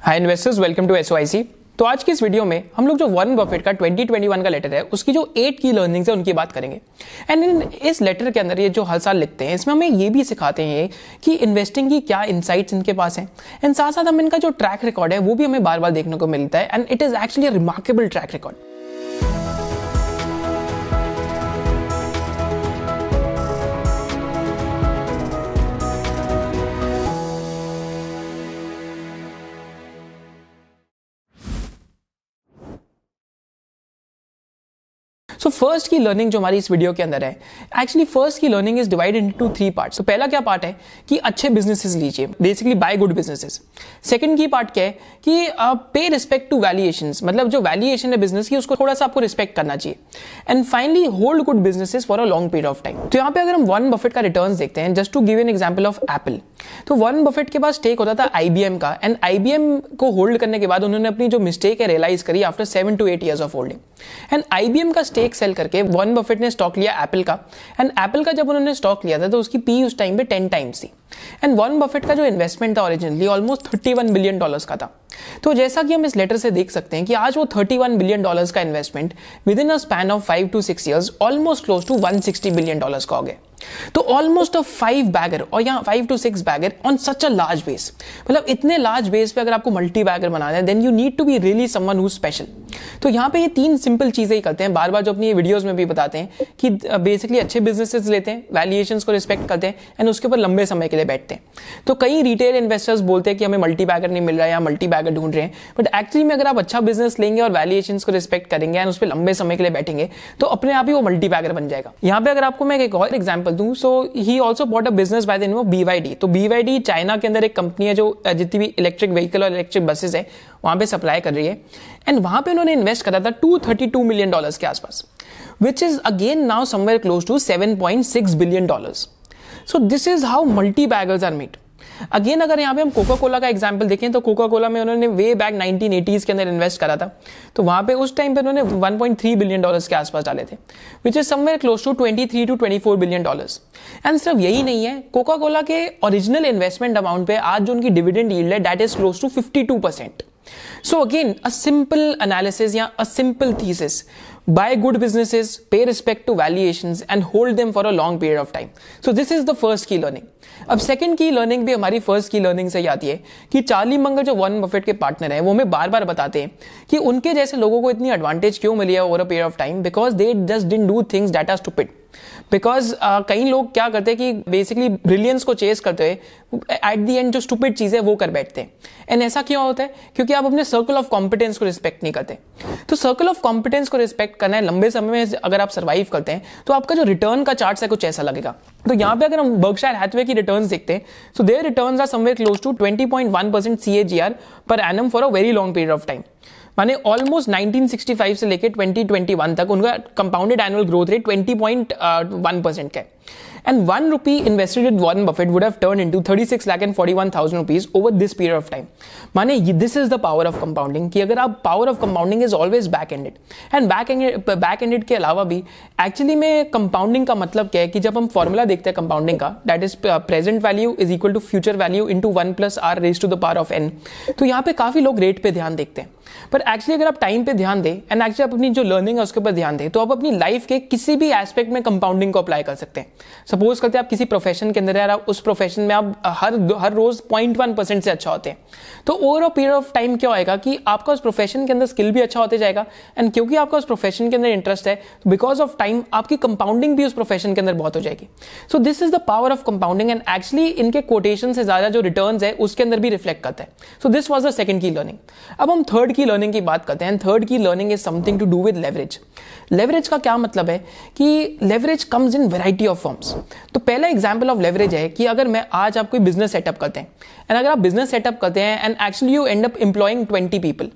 Hi investors welcome to S तो आज की इस वीडियो में हम लोग जो वॉरेन बफेट का 2021 का लेटर है, उसकी जो एट की लर्निंग्स है, उनकी बात करेंगे। एंड इन इस लेटर के अंदर ये जो हर साल लिखते हैं, इसमें हमें ये भी सिखाते हैं कि इन्वेस्टिंग की क्या इनसाइट्स इनके पास हैं। एंड साथ साथ हम इनका जो ट्रैक रिकॉर्ड है, वो भी हमें बार बार देखने को मिलता है। And it is actually remarkable track record so first key learning जो हमारी इस वीडियो के अंदर है actually first key learning is divide into three part तो पहला क्या पार्ट है? कि अच्छे बिजनेसेस लीजिए basically buy good businesses second key part क्या है? कि पे रिस्पेक्ट टू वैल्यूएशन मतलब जो वैल्यूएशन है बिज़नेस की, उसको थोड़ा सा आपको रिस्पेक्ट करना चाहिए. And finally hold good businesses for a long period of time तो यहाँ पे अगर हम वन बफेट का रिटर्न देखते हैं just to give an example of Apple तो वन बफेट के पास टेक होता था आईबीएम का एंड आईबीएम को होल्ड करने के बाद उन्होंने अपनी जो मिस्टेक है रियलाइज़ करी after seven to eight years of holding and IBM का स्टेक सेल करके वन बफेट ने स्टॉक लिया एप्पल का। एंड एप्पल का जब उन्होंने स्टॉक लिया था तो उसकी पी उस टाइम पे टेन टाइम्स थी। एंड वन बफेट का जो इन्वेस्टमेंट था originally almost thirty one billion dollars का था। तो जैसा कि हम इस लेटर से देख सकते हैं कि आज वो 31 बिलियन डॉलर्स का investment within a span of five to six years almost close to 160 billion dollars का हो गया। तो ऑलमोस्ट फाइव बैगर और यहाँ five to six bagger on such a large base मतलब इतने लार्ज बेस पे अगर आपको मल्टी बैगर बनाना है then you need to be really someone who special तो यहाँ पे ये तीन सिंपल चीज़ें ही करते हैं। बार बार जो अपनी वीडियोस में भी बताते हैं कि बेसिकली अच्छे बिजनेसेस लेते हैं वैल्यूएशन को रिस्पेक्ट करते हैं एंड उसके ऊपर लंबे समय के लिए बैठते हैं। तो कई रिटेल इन्वेस्टर्स बोलते हैं कि हमें मल्टी बैगर नहीं मिल रहा है या मल्टी बैगर ढूंढ रहे हैं। बट एक्चुअली में अगर आप अच्छा बिज़नेस लेंगे और वैल्यूएशन को रिस्पेक्ट करेंगे एंड उस पर लंबे समय के लिए बैठेंगे तो अपने आप ही वो मल्टी बैगर बन जाएगा। यहाँ पे अगर आपको मैं एक और एग्ज़ाम्पल दूँ। So he also bought a business by the name of BYD तो बीवाईडी चाइना के अंदर एक कंपनी है जो जितनी भी इलेक्ट्रिक व्हीकल और इलेक्ट्रिक बसेस है, वहाँ पे सप्लाई कर रही है। एंड वहाँ पे उन्होंने इन्वेस्ट करा था 232 मिलियन डॉलर्स के आसपास which is again now somewhere close to 7.6 billion dollars so this is how multi baggers are made again अगर यहाँ पे हम कोका कोला का एग्ज़ाम्पल देखें तो कोका कोला में उन्होंने वे बैक 1980s के अंदर इन्वेस्ट करा था। तो वहाँ पे उस टाइम पे उन्होंने 1.3 बिलियन डॉलर्स के आसपास डाले थे which is somewhere close to 23 to 24 billion dollars and सिर्फ़ यही नहीं है कोका कोला के ओरिजिनल इन्वेस्टमेंट अमाउंट पे आज जो उनकी डिविडेंड यील्ड है that is close to 52 percent so again a simple analysis या a simple thesis buy good businesses pay respect to valuation and hold them for a long period of time so this is the first key learning अब second की learning भी हमारी first key learning से आती है कि Charlie मंगल जो Warren Buffett के पार्टनर है, वो हमें बार बार बताते हैं कि उनके जैसे लोगों को इतनी एडवांटेज क्यों मिली है over a period of time because they just didn't do things that are stupid because uh, कई लोग क्या करते हैं कि बेसिकली ब्रिलियंस को चेस करते हुए एट दी एंड जो स्टूपिड चीज़ें वो कर बैठते हैं। एंड ऐसा क्यों होता है? क्योंकि आप अपने सर्कल ऑफ़ कॉम्पिटेंस को रिस्पेक्ट नहीं करते। तो सर्कल ऑफ़ कॉम्पिटेंस को रिस्पेक्ट करना है लंबे समय में अगर आप सर्वाइव करते हैं तो आपका जो रिटर्न का चार्ट है कुछ ऐसा लगेगा। तो यहाँ पे अगर हम बर्कशायर हैथवे की रिटर्न देखते हैं so their return are somewhere close to 20.1 percent C per annum for a very long period of time माने ऑलमोस्ट 1965 से लेकर 2021 तक उनका compounded annual growth rate 20.1 percent का है। And 1 rupee invested with Warren Buffett would have turned into 36 lakh and 41,000 rupees over this period of time. माने this is the power of compounding कि अगर आप of compounding is always back ended and back ended back ended के अलावा भी actually में compounding का मतलब क्या है कि जब हम formula देखते हैं compounding का that is present value is equal to future value into 1 plus r raised to the power of n तो यहाँ पे काफ़ी लोग रेट पे ध्यान देखते हैं पर एक्चुअली अगर आप टाइम पे ध्यान दें एंड एक्चुअली आप अपनी जो लर्निंग है उसके ऊपर ध्यान दें तो आप अपनी लाइफ के किसी भी एस्पेक्ट में कंपाउंडिंग को अप्लाई कर सकते हैं सपोज़ करते हैं आप किसी प्रोफेशन के अंदर आप उस प्रोफेशन में आप हर हर रोज पॉइंट वन परसेंट से अच्छा होते हैं। तो over a period of time क्या होएगा कि आपका उस प्रोफेशन के अंदर स्किल भी अच्छा होते जाएगा। एंड क्योंकि आपका उस प्रोफेशन के अंदर इंटरेस्ट है बिकॉज़ ऑफ़ टाइम आपकी कंपाउंडिंग भी उस प्रोफेशन के अंदर बहुत हो जाएगी। So this is the power of compounding and actually इनके कोटेशन से ज़्यादा जो रिटर्न है, उसके अंदर भी रिफ्लेक्ट करता है। So this was the second key learning अब हम थर्ड की लर्निंग की बात करते हैं। Third key learning is something to do with leverage leverage का क्या मतलब है कि leverage comes in variety of forms तो पहला एग्ज़ाम्पल ऑफ़ लेवरेज है कि अगर मैं आज आप कोई बिज़नेस सेटअप करते हैं एंड अगर आप बिज़नेस सेटअप करते हैं and actually you end up employing twenty people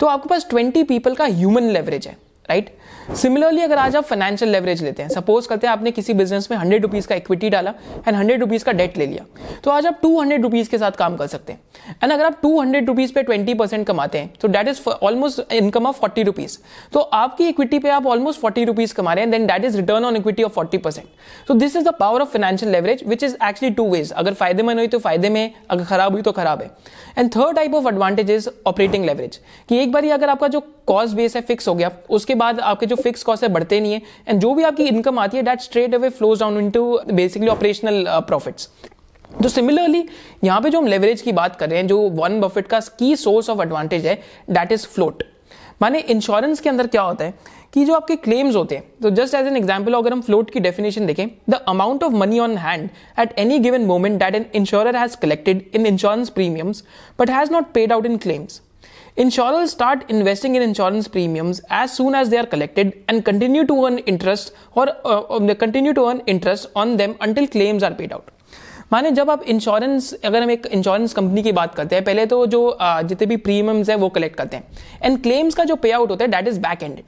तो आपके पास ट्वेंटी पीपल का ह्यूमन लेवरेज है राइट सिमिलरली अगर आज आप फाइनेंशियल लेवरेज लेते हैं सपोज़ करते हैं आपने किसी बिज़नेस में हंड्रेड रुपीज़ का इक्विटी डाला एंड हंड्रेड रुपीज़ का डेट ले लिया तो आज आप टू हंड्रेड रुपीज़ के साथ काम कर सकते हैं। एंड अगर आप टू हंड्रेड रुपीज़ पे ट्वेंटी परसेंट कमाते हैं तो that is almost income of forty rupees तो आपकी इक्विटी पे आप ऑलमोस्ट फोर्टी रुपीज़ कमा रहे हैं then that is return on equity of forty percent तो this is the power of financial leverage which is actually two edge अगर फ़ायदेमंद हुई तो फ़ायदे में, अगर खराब हुई तो खराब है। And third type of advantage is operating leverage कि एक बार अगर आपका जो कॉस्ट बेस है फिक्स हो गया, उसके बाद आपके जो फिक्स कॉस्ट है, बढ़ते नहीं है। एंड जो भी आपकी इनकम आती है that straight away flows down into basically operational profits so similarly यहाँ पे जो हम लेवरेज की बात कर रहे हैं, जो वन बफेट का की सोर्स ऑफ़ एडवांटेज है दैट इज़ फ्लोट माने इंश्योरेंस के अंदर क्या होता है कि जो आपके क्लेम्स होते हैं तो जस्ट एज एन एग्जांपल अगर हम फ्लोट की डेफिनेशन देखें the amount of money on hand at any given moment that an insurer has collected in insurance premiums but has not paid out in claims Insurers start investing in insurance premiums as soon as they are collected and continue to earn interest or uh, continue to earn interest on them until claims are paid out. माने जब आप insurance अगर हम एक insurance company की बात करते हैं पहले तो जो जितने भी प्रीमियम्स है वो कलेक्ट करते हैं एंड क्लेम्स का जो पे आउट होता है दैट इज़ बैक एंडेड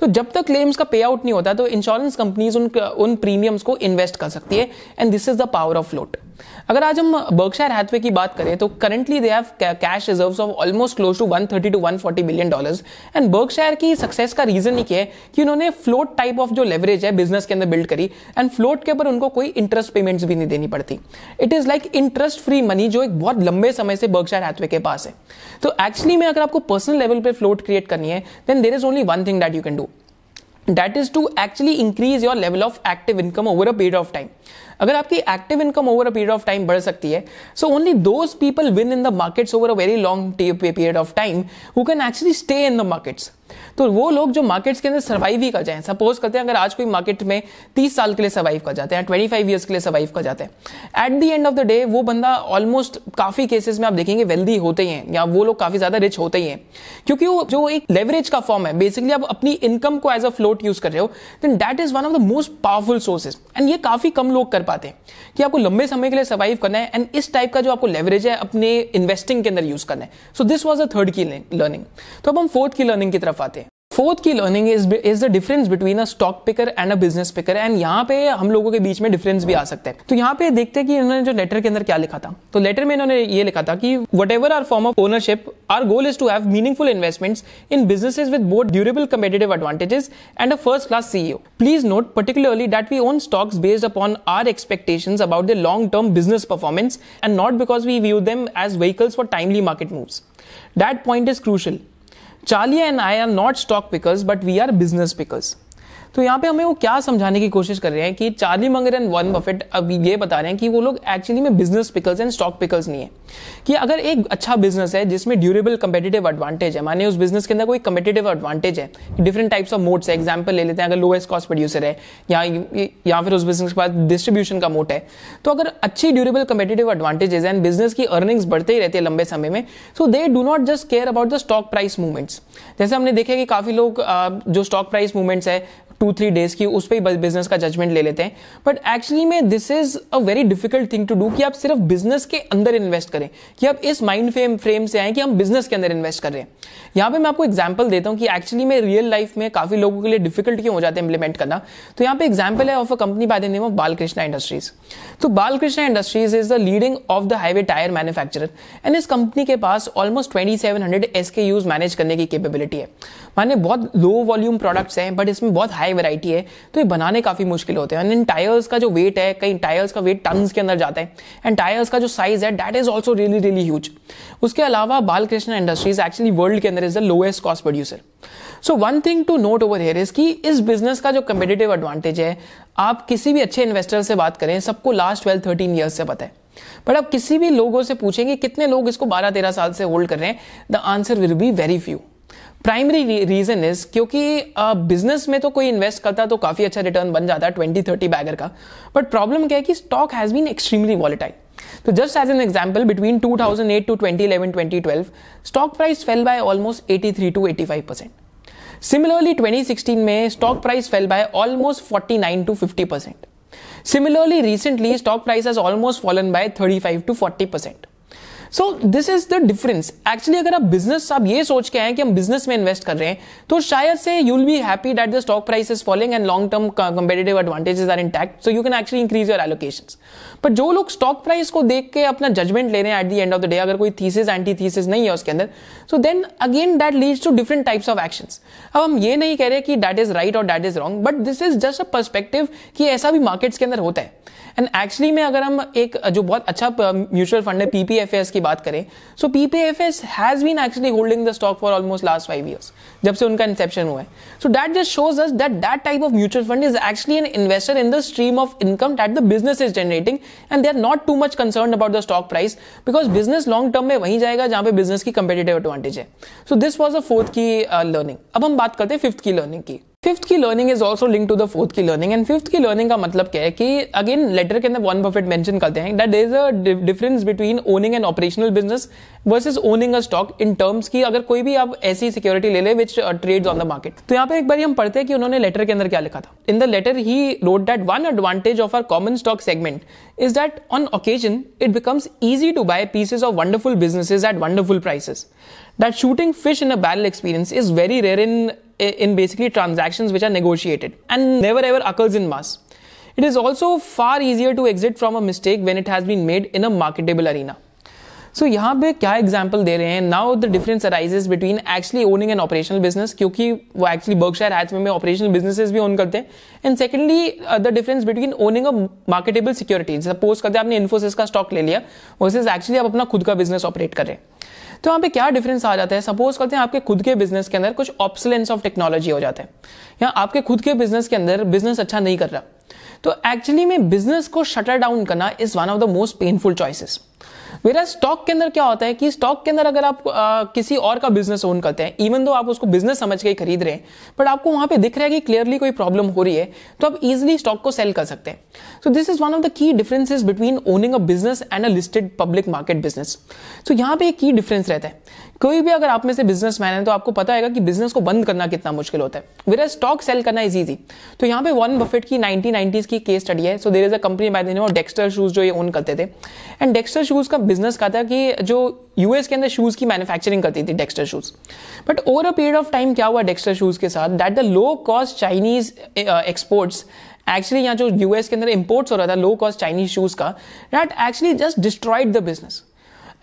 तो जब तक क्लेम्स का पे आउट नहीं होता तो इंश्योरेंस कंपनीज़ उन उन प्रीमियम्स को इन्वेस्ट कर सकती है and this is the power of float अगर आज हम बर्कशायर हैथवे की बात करें तो currently they have cash reserves of almost close to 130 to 140 billion dollars and Berkshire की सक्सेस का रीजन क्या है? कि उन्होंने फ्लोट टाइप ऑफ़ जो लेवरेज है बिज़नेस के अंदर बिल्ड करी एंड फ्लोट के ऊपर उनको कोई इंटरेस्ट पेमेंट्स भी नहीं देनी पड़ती. It is like interest free money जो एक बहुत लंबे समय से बर्कशायर हैथवे के पास है. तो एक्चुअली में अगर आपको पर्सनल लेवल पर फ्लोट क्रिएट करनी है then there is only one thing that you can do. That is to actually increase your level of active income over a period of time. अगर आपकी active income over a period of time बढ़ सकती है so only those people win in the markets over a very long period of time who can actually stay in the markets तो वो लोग जो markets के अंदर सर्वाइव ही कर जाए। सपोज़ करते हैं, अगर आज कोई मार्केट में तीस साल के लिए सर्वाइव कर जाते हैं ट्वेंटी फाइव ईयर्स के लिए सर्वाइव कर जाते हैं at the end of the day वो बंदा ऑलमोस्ट काफ़ी केसेस में आप देखेंगे वेल्दी होते ही हैं, या वो लोग काफ़ी ज़्यादा रिच होते ही हैं। क्योंकि वो, जो एक लेवरेज का फॉर्म है बेसिकली आप अपनी इनकम को एज अ फ्लोट यूज़ कर रहे हो then that is one of the most powerful sources and ये काफ़ी कम लोग कर पाते कि आपको लंबे समय के लिए सर्वाइव करना है एंड इस टाइप का जो आपको लेवरेज है, अपने इन्वेस्टिंग के अंदर यूज़ करना है। So this was a third की लर्निंग तो अब हम फोर्थ की लर्निंग की तरफ़ आते हैं। फोर्थ की learning is is the difference between a stock picker and a business picker and यहाँ पे हम लोगों के बीच में डिफरेंस भी आ सकते हैं। तो यहाँ पे देखते हैं कि इन्होंने जो लेटर के अंदर क्या लिखा था। तो लेटर में इन्होंने ये लिखा था कि whatever our form of ownership our goal is to have meaningful investments in business with board durable competitive advantages and a first class CEO please note particularly that we own stocks based upon our expectation about the long term business performance and not because we view them as vehicles for timely market moves that point is crucial Charlie and I are not stock pickers, but we are business pickers. तो यहाँ पे हमें वो क्या समझाने की कोशिश कर रहे हैं कि Charlie Munger and Warren Buffett अब ये बता रहे हैं कि वो लोग एक्चुअली में business pickers and stock pickers नहीं है। कि अगर एक अच्छा बिज़नेस है जिसमें ड्यूरेबल कंपेटिटिव एडवांटेज है, माने उस बिज़नेस के अंदर कोई कंपेटिटिव एडवांटेज है डिफरेंट टाइप्स ऑफ़ मोड्स है एग्ज़ाम्पल ले लेते हैं, अगर लोएस्ट कॉस्ट प्रोड्यूसर है, या या फिर उस बिज़नेस के पास डिस्ट्रीब्यूशन का मोट है। तो अगर अच्छी durable competitive advantages and business की अर्निंग्स बढ़ते ही रहती है लंबे समय में so they do not just care about the stock price movements जैसे हमने देखा कि काफ़ी लोग जो स्टॉक प्राइस मूवमेंट्स है टू थ्री डेज़ की उस पर बिज़नेस का जजमेंट ले लेते हैं। बट एक्चुअली में this is a very difficult thing to do कि आप सिर्फ़ बिज़नेस के अंदर इन्वेस्ट करें, कि आप इस माइंड फ्रेम फ्रेम से आए कि हम बिज़नेस के अंदर इन्वेस्ट कर रहे हैं। यहाँ पे मैं आपको एग्ज़ाम्पल देता हूँ कि एक्चुअली में रियल लाइफ में काफ़ी लोगों के लिए डिफ़िकल्ट क्यों हो जाते हैं इंप्लीमेंट करना। तो यहाँ पे एग्ज़ाम्पल है of a company by the name of Balkrishna industries तो Balkrishna industries is the leading of the highway tyre manufacturer and इस कंपनी के पास almost twenty seven hundred manage करने की केपेबिलिटी है। माने बहुत लो वॉल्यूम प्रोडक्ट्स हैं बट इसमें बहुत हाई वेराइटी है तो ये बनाने काफ़ी मुश्किल होते हैं। इन टायर्स का जो वेट है कई टायर्स का वेट टन के अंदर जाता है। एंड टायर्स का जो साइज़ है that is also really really huge उसके अलावा बालकृष्ण इंडस्ट्रीज़ एक्चुअली वर्ल्ड के अंदर is the lowest cost producer so one thing to note over here is कि इस बिज़नेस का जो कंपेटेटिव एडवांटेज है, आप किसी भी अच्छे इन्वेस्टर से बात करें, सबको लास्ट ट्वेल्व थर्टीन ईयर्स से पता है। बट आप किसी भी लोगों से पूछेंगे, कितने लोग इसको बारह, तेरह साल से होल्ड कर रहे हैं the answer will be very few primary reason is क्योंकि बिज़नेस में तो कोई इन्वेस्ट करता तो काफ़ी अच्छा रिटर्न बन जाता है ट्वेंटी थर्टी बैगर का। बट प्रॉब्लम क्या है कि stock has been extremely volatile तो just as an example between 2008 to 2011 2012 stock price fell by almost 83 to 85 percent similarly 2016 में stock price fell by almost 49 to 50 percent similarly recently stock price almost fallen by 35 to 40 percent so this is the difference actually अगर आप business आप ये सोच के हैं कि हम बिज़नेस में इन्वेस्ट कर रहे हैं तो शायद से you'll be happy that the stock price is falling and long term competitive advantages are intact so you can actually increase your allocation but जो लोग स्टॉक प्राइस को देख के अपना जजमेंट ले रहे हैं at the end of the day अगर कोई थीसिस एंटी थीसिस नहीं है उसके अंदर so then again that leads to different types of action अब हम ये नहीं कह रहे कि दैट इज़ राइट और that is wrong but this is just a perspective कि ऐसा भी मार्केट्स के अंदर होता है. एंड एक्चुअली में अगर हम एक, जो बहुत अच्छा म्यूचुअल फंड है पीपीएफएस की बात करें सो PPFS has been actually holding the stock for almost last five years जब से उनका इंसेप्शन हुआ है. So that just shows us that that type of mutual fund is actually an investor in the stream of income that the business is generating and they are not too much concern about the stock price because business long term में वहीं जाएगा जहाँ पे business की competitive advantage है। So this was a fourth की learning अब हम बात करते हैं फिफ्थ की लर्निंग की। फिफ्थ की learning is also link to the fourth की लर्निंग एंड फिफ्थ की लर्निंग का मतलब क्या है कि अगेन लेटर के अंदर वन बफेट मेंशन करते हैं that is a difference between owning an operational business versus owning a stock in terms की अगर कोई भी आप ऐसी सिक्योरिटी ले ले which trades on the market तो यहाँ पे एक बार हम पढ़ते हैं कि उन्होंने लेटर के अंदर क्या लिखा था. In the letter he wrote that one advantage of our common stock segment is that on occasion it becomes easy to buy pieces of wonderful businesses at wonderful prices. That shooting fish in a barrel experience is very rare in in basically transactions which are negotiated and never ever occurs in mass. It is also far easier to exit from a mistake when it has been made in a marketable arena. So so, यहाँ पे क्या example दे रहे हैं now the difference arises between actually owning an operational business क्योंकि वो actually Berkshire Hathaway में operational businesses भी ओन करते हैं and secondly the difference between owning a marketable security suppose करते हैं आपने इन्फोसिस का स्टॉक ले लिया वर्सेज एक्चुअली आप अपना खुद का बिज़नेस ऑपरेट कर रहे हैं तो यहाँ पे क्या डिफरेंस आ जाता है? सपोज़ करते हैं आपके खुद के बिज़नेस के अंदर कुछ ऑप्सलेंस ऑफ़ टेक्नोलॉजी हो जाते हैं। या आपके खुद के बिज़नेस के अंदर बिज़नेस अच्छा नहीं कर रहा। तो एक्चुअली में बिज़नेस को शटर डाउन करना is one of the most painful choices मेरा स्टॉक के अंदर क्या होता है कि स्टॉक के अंदर अगर आप आ, किसी और का बिज़नेस ओन करते हैं इवन दो आप उसको बिज़नेस समझ के खरीद रहे हैं बट आपको वहाँ पे दिख रहा है कि क्लियरली कोई प्रॉब्लम हो रही है तो आप इजिली स्टॉक को सेल कर सकते हैं। So this is one of the key differences between owning a business and a listed public market business तो यहाँ पे एक की डिफरेंस रहता है। कोई भी अगर आप में से बिज़नेस मैन है तो आपको पता है कि बिज़नेस को बंद करना कितना मुश्किल होता है। वेर स्टॉक सेल करना इज़ ईजी तो यहाँ पे वन बफेट की नाइनटीन की केस स्टडी है। So there is a company by the Dexter shoes जो ये ओन करते थे। एंड डेक्स्टर शूज़ का बिज़नेस का था कि जो यूएस के अंदर शूज़ की मैन्युफैक्चरिंग करती थी Dexter shoes but over a period of time क्या हुआ डेक्स्टर शूज़ के साथ? That the low cost Chinese exports actually यहाँ जो यूएस के अंदर इम्पोर्ट्स हो रहा था लो कॉस्ट चाइनीज़ शूज़ का that actually just destroyed the business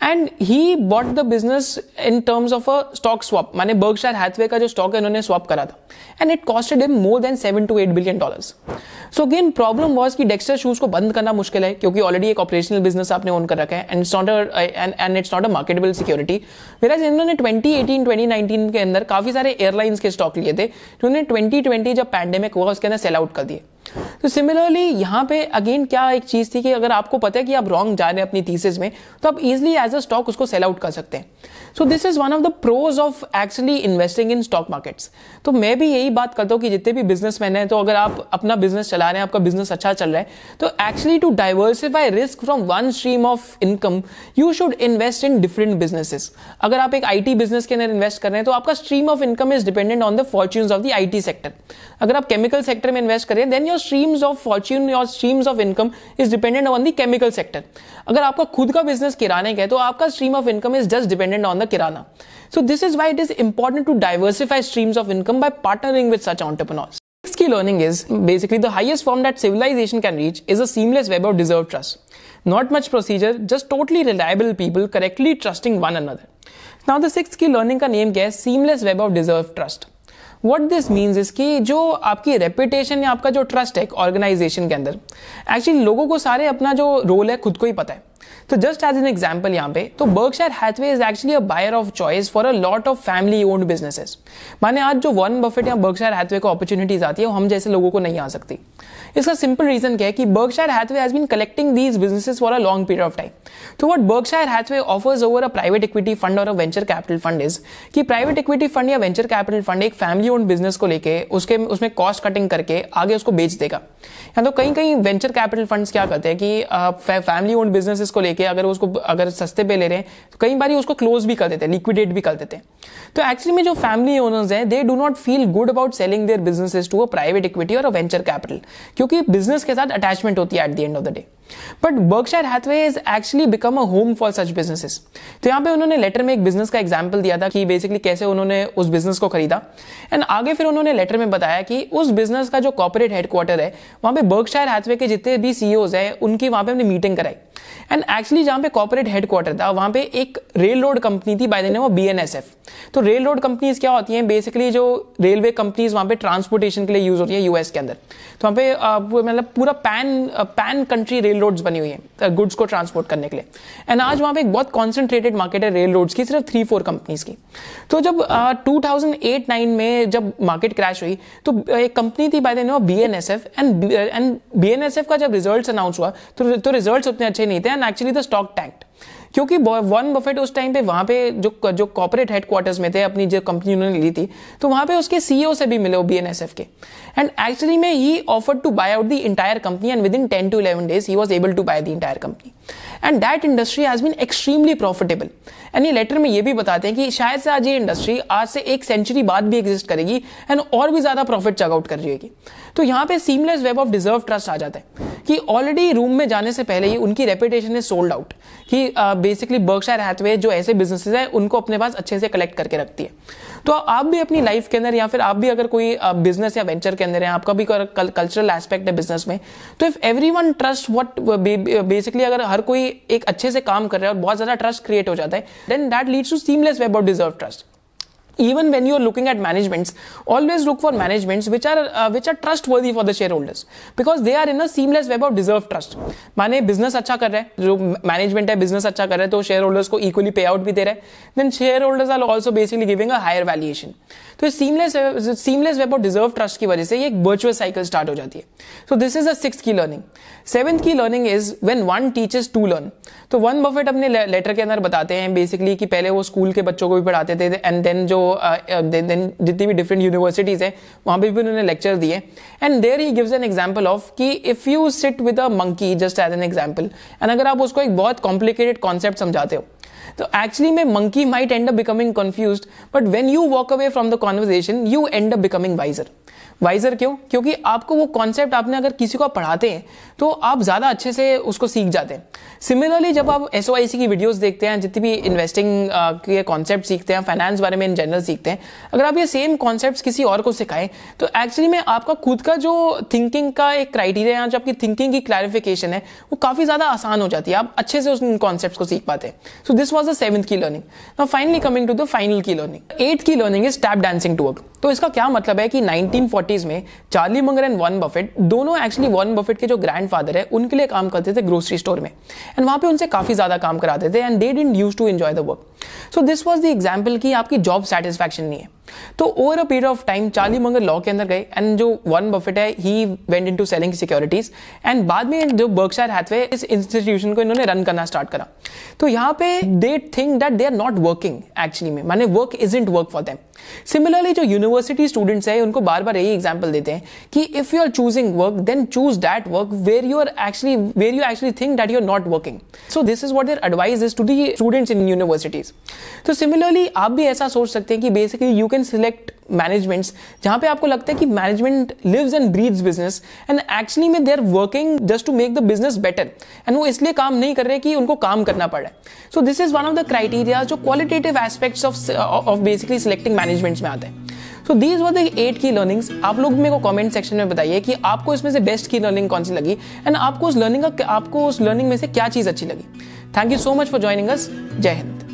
and he bought the business in terms of a stock swap माने बर्गशायर हैथवे का जो स्टॉक है, उन्होंने स्वॉप करा था। And it costed him more than seven to eight billion dollars so again problem was कि Dexter shoes को बंद करना मुश्किल है, क्योंकि ऑलरेडी एक ऑपरेशनल बिज़नेस आपने ओन कर रखा है and it's not and it's not a marketable security whereas इन्होंने 2018 2019 के अंदर काफ़ी सारे एयरलाइंस के स्टॉक लिए थे, जिन्होंने 2020 जब पैंडेमिक हुआ, उसके अंदर सेल आउट कर दिए। तो सिमिलरली यहाँ पे अगेन क्या एक चीज़ थी कि अगर आपको पता है कि आप रॉन्ग जा रहे हैं अपनी थीसिस में तो आप इजिली एज अ स्टॉक उसको सेल आउट कर सकते हैं। So this is one of the pros of actually investing in stock markets तो मैं भी यही बात करता हूँ कि जितने भी बिजनेसमैन हैं तो अगर आप अपना बिज़नेस चला रहे हैं, आपका बिज़नेस अच्छा चल रहा है तो actually to diversify risk from one stream of income you should invest in different businesses अगर आप एक आईटी बिज़नेस के अंदर इन्वेस्ट कर रहे हैं तो आपका stream of income is dependent on the fortunes of the IT sector अगर आप केमिकल सेक्टर में इन्वेस्ट करें then your streams of fortune your streams of income is dependent on the chemical sector अगर आपका खुद का बिज़नेस किराने का है तो आपका stream of income is just dependent on the kirana So this is why it is important to diversify streams of income by partnering with such entrepreneurs. Next key learning is basically the highest form that civilization can reach is a seamless web of deserved trust. Not much procedure, just totally reliable people correctly trusting one another. Now the sixth key learning का name क्या है seamless web of deserved trust. What this means is कि जो आपकी reputation या आपका जो trust है ऑर्गेनाइजेशन के अंदर एक्चुअली लोगों को सारे अपना जो रोल है खुद को ही पता है तो जस्ट एज एन एग्ज़ाम्पल यहाँ पे तो Berkshire Hathaway is actually a buyer of choice for a lot of family owned businesses माने आज जो वन बफेट या बर्कशायर हैथवे को अपॉर्चुनिटीज़ आती है, वो हम जैसे लोगों को नहीं आ सकती। इसका सिंपल रीजन क्या है कि Berkshire Hathaway has been collecting these businesses for a long period of time तो what Berkshire Hathaway offers over a private equity fund और a venture capital fund is कि प्राइवेट इक्विटी फंड या venture capital fund एक family owned business को लेके, उसके, उसमें cost cutting करके आगे उसको बेच देगा। या तो कहीं कहीं वेंचर कैपिटल फंड्स क्या करते हैं कि फैमिली ओन्ड बिज़नेस को लेके अगर उसको अगर सस्ते पे ले रहे हैं तो कई बार उसको क्लोज भी कर देते हैं लिक्विडेट भी कर देते हैं। तो एक्चुअली में जो फैमिली ओनर्स हैं they do not feel good about selling their businesses to a private equity और अ वेंचर कैपिटल क्योंकि बिज़नेस के साथ अटैचमेंट होती है at the end of the day but Berkshire Hathaway is actually become a home for such businesses तो यहाँ पे उन्होंने लेटर में एक बिज़नेस का एग्ज़ाम्पल दिया था कि बेसिकली कैसे उन्होंने उस बिज़नेस को खरीदा। एंड आगे फिर उन्होंने लेटर में बताया कि उस बिज़नेस का जो कॉपोरेट हेडक्वार्टर है, वहाँ पे बर्कशायर हैथवे के जितने भी सीईओज है, उनकी वहाँ पे हमने मीटिंग कराई। एंड एक्चुअली जहाँ पे कॉपोरेट हेडक्वार्टर था वहाँ पे एक रेल रोड कंपनी थी by the name of B तो रेल रोड कंपनीज़ क्या होती हैं? बेसिकली जो रेलवे कंपनीज़ वहाँ पे ट्रांसपोर्टेशन के लिए यूज़ होती है यूएस के अंदर. तो वहाँ पे मतलब पूरा pan pan country railroads बनी हुई है गुड्स को ट्रांसपोर्ट करने के लिए. एंड आज वहाँ पे एक बहुत कॉन्सेंट्रेटेड मार्केट है रेल रोड्स की सिर्फ़ थ्री फोर कंपनीज़ की. तो जब टू थाउज़ेंड एट नाइन में जब मार्केट क्रैश हुई तो एक कंपनी थी by B N S F and and B N S F का जब रिज़ल्ट अनाउंस हुआ तो, तो रिज़ल्ट उतने अच्छे नहीं थे. And actually the stock tanked क्योंकि वन बफेट उस टाइम पे वहाँ पे जो जो कॉपोरेट हेडक्वार्टर्स में थे, अपनी जो कंपनी उन्होंने ली थी तो वहाँ पे उसके सीईओ से भी मिले वो बीएनएसएफ के। एंड एक्चुअली में he offered to buy out the entire company and within ten to eleven days he was able to buy the entire company and that industry has been extremely profitable and ये letter में ये भी बताते हैं कि शायद से आज ये इंडस्ट्री आज से एक सेंचुरी बाद भी एग्जिस्ट करेगी एंड और भी ज़्यादा प्रॉफिट चकआउट कर रहेगी तो यहाँ पे seamless web of deserved trust आ जाता है कि ऑलरेडी रूम में जाने से पहले ही उनकी रेपुटेशन इज़ सोल्ड आउट कि बेसिकली बर्कशायर हैथवे जो ऐसे बिजनेसेस है, उनको अपने पास अच्छे से कलेक्ट करके रखती है। तो आप भी अपनी लाइफ के अंदर या फिर आप भी अगर कोई बिज़नेस या वेंचर के अंदर है, आपका भी कल्चरल एस्पेक्ट है बिज़नेस में तो if every one trust what basically अगर हर कोई एक अच्छे से काम कर रहा है और बहुत ज़्यादा ट्रस्ट क्रिएट हो जाता है then that leads to seamless web of deserved trust even when you are looking at managements always look for managements which are uh, which are trustworthy for the shareholders. Because they are in a seamless web of deserved trust. माने business अच्छा कर रहा है जो management है business अच्छा कर रहा है तो शेयर होल्डर्स को इक्वली पे आउट भी दे रहा है। Then shareholders are also basically giving a higher valuation तो seamless seamless web of deserved trust की वजह से ये एक वर्चुअल साइकिल स्टार्ट हो जाती है। So this is a six key learning seventh key learning is when one teachers to learn तो वन बफेट अपने लेटर के अंदर बताते हैं बेसिकली कि पहले वो स्कूल के बच्चों को भी पढ़ाते थे एंड देन जो जितनी भी डिफरेंट यूनिवर्सिटीज है, वहाँ पर भी उन्होंने लेक्चर दिए। And there he gives an example of कि if you sit with a monkey just as an example and अगर आप उसको एक बहुत कॉम्प्लिकेटेड कॉन्सेप्ट समझाते हो तो एक्चुअली में monkey might end up becoming confused but when you walk away from the conversation you end up becoming wiser wiser क्यों? क्योंकि आपको वो कॉन्सेप्ट आपने अगर किसी को पढ़ाते हैं तो आप ज़्यादा अच्छे से उसको सीख जाते हैं। सिमिलरली जब आप एस की वीडियोस देखते हैं, जितनी भी इन्वेस्टिंग के कॉन्सेप्ट सीखते हैं फाइनेंस बारे में इन जनरल सीखते हैं, अगर आप ये सेम कॉन्सेप्ट किसी और को सिखाएँ तो एक्चुअली में आपका खुद का जो थिंकिंग का एक क्राइटेरिया जो आपकी थिंकिंग की क्लैरिफिकेशन है, वो काफ़ी ज़्यादा आसान हो जाती है। आप अच्छे से उन कॉन्सेप्ट को सीख पाते हैं। So this was the seventh key learning now finally coming to the final key learning eight key learning is tap dancing to work तो इसका क्या मतलब है कि 1940s में Charlie Munger and Warren Buffett दोनों एक्चुअली वन बफेट के जो ग्रैंड फादर है, उनके लिए काम करते थे ग्रोसरी स्टोर में। एंड वहाँ पे उनसे काफ़ी ज़्यादा काम कराते थे and they didn't use to enjoy the work so this was the example की आपकी जॉब सेटिस्फैक्शन नहीं है। तो over a period of time Charlie Munger law के अंदर गए एंड जो वन बफेट है he went into selling securities and बाद में जो बर्कशायर हैथवे इस इंस्टीट्यूशन को इन्होंने रन करना स्टार्ट करा। तो यहाँ पे they think that they are not working actually में, माने work isn't work for them similarly जो यूनिवर्सिटी स्टूडेंट्स है, उनको बार बार यही एग्ज़ाम्पल देते हैं कि if you are choosing work then choose that work where you are actually where you actually think that you are not working so this is what their advice is to the students in universities तो similarly आप भी ऐसा सोच सकते हैं कि basically you can select managements जहाँ पे आपको लगता है कि management lives and breeds business and actually में they are working just to make the business better and वो इसलिए काम नहीं कर रहे कि उनको काम करना पड़। रहा है so this is one of the criteria जो qualitative aspects of of basically selecting managements में आते हैं। So these were the eight key learnings आप लोग मेरे को कमेंट सेक्शन में बताइए कि आपको इसमें से बेस्ट की लर्निंग कौन सी लगी एंड आपको उस लर्निंग का, आपको उस लर्निंग में से क्या चीज़ अच्छी लगी। Thank you so much for joining us जय हिंद।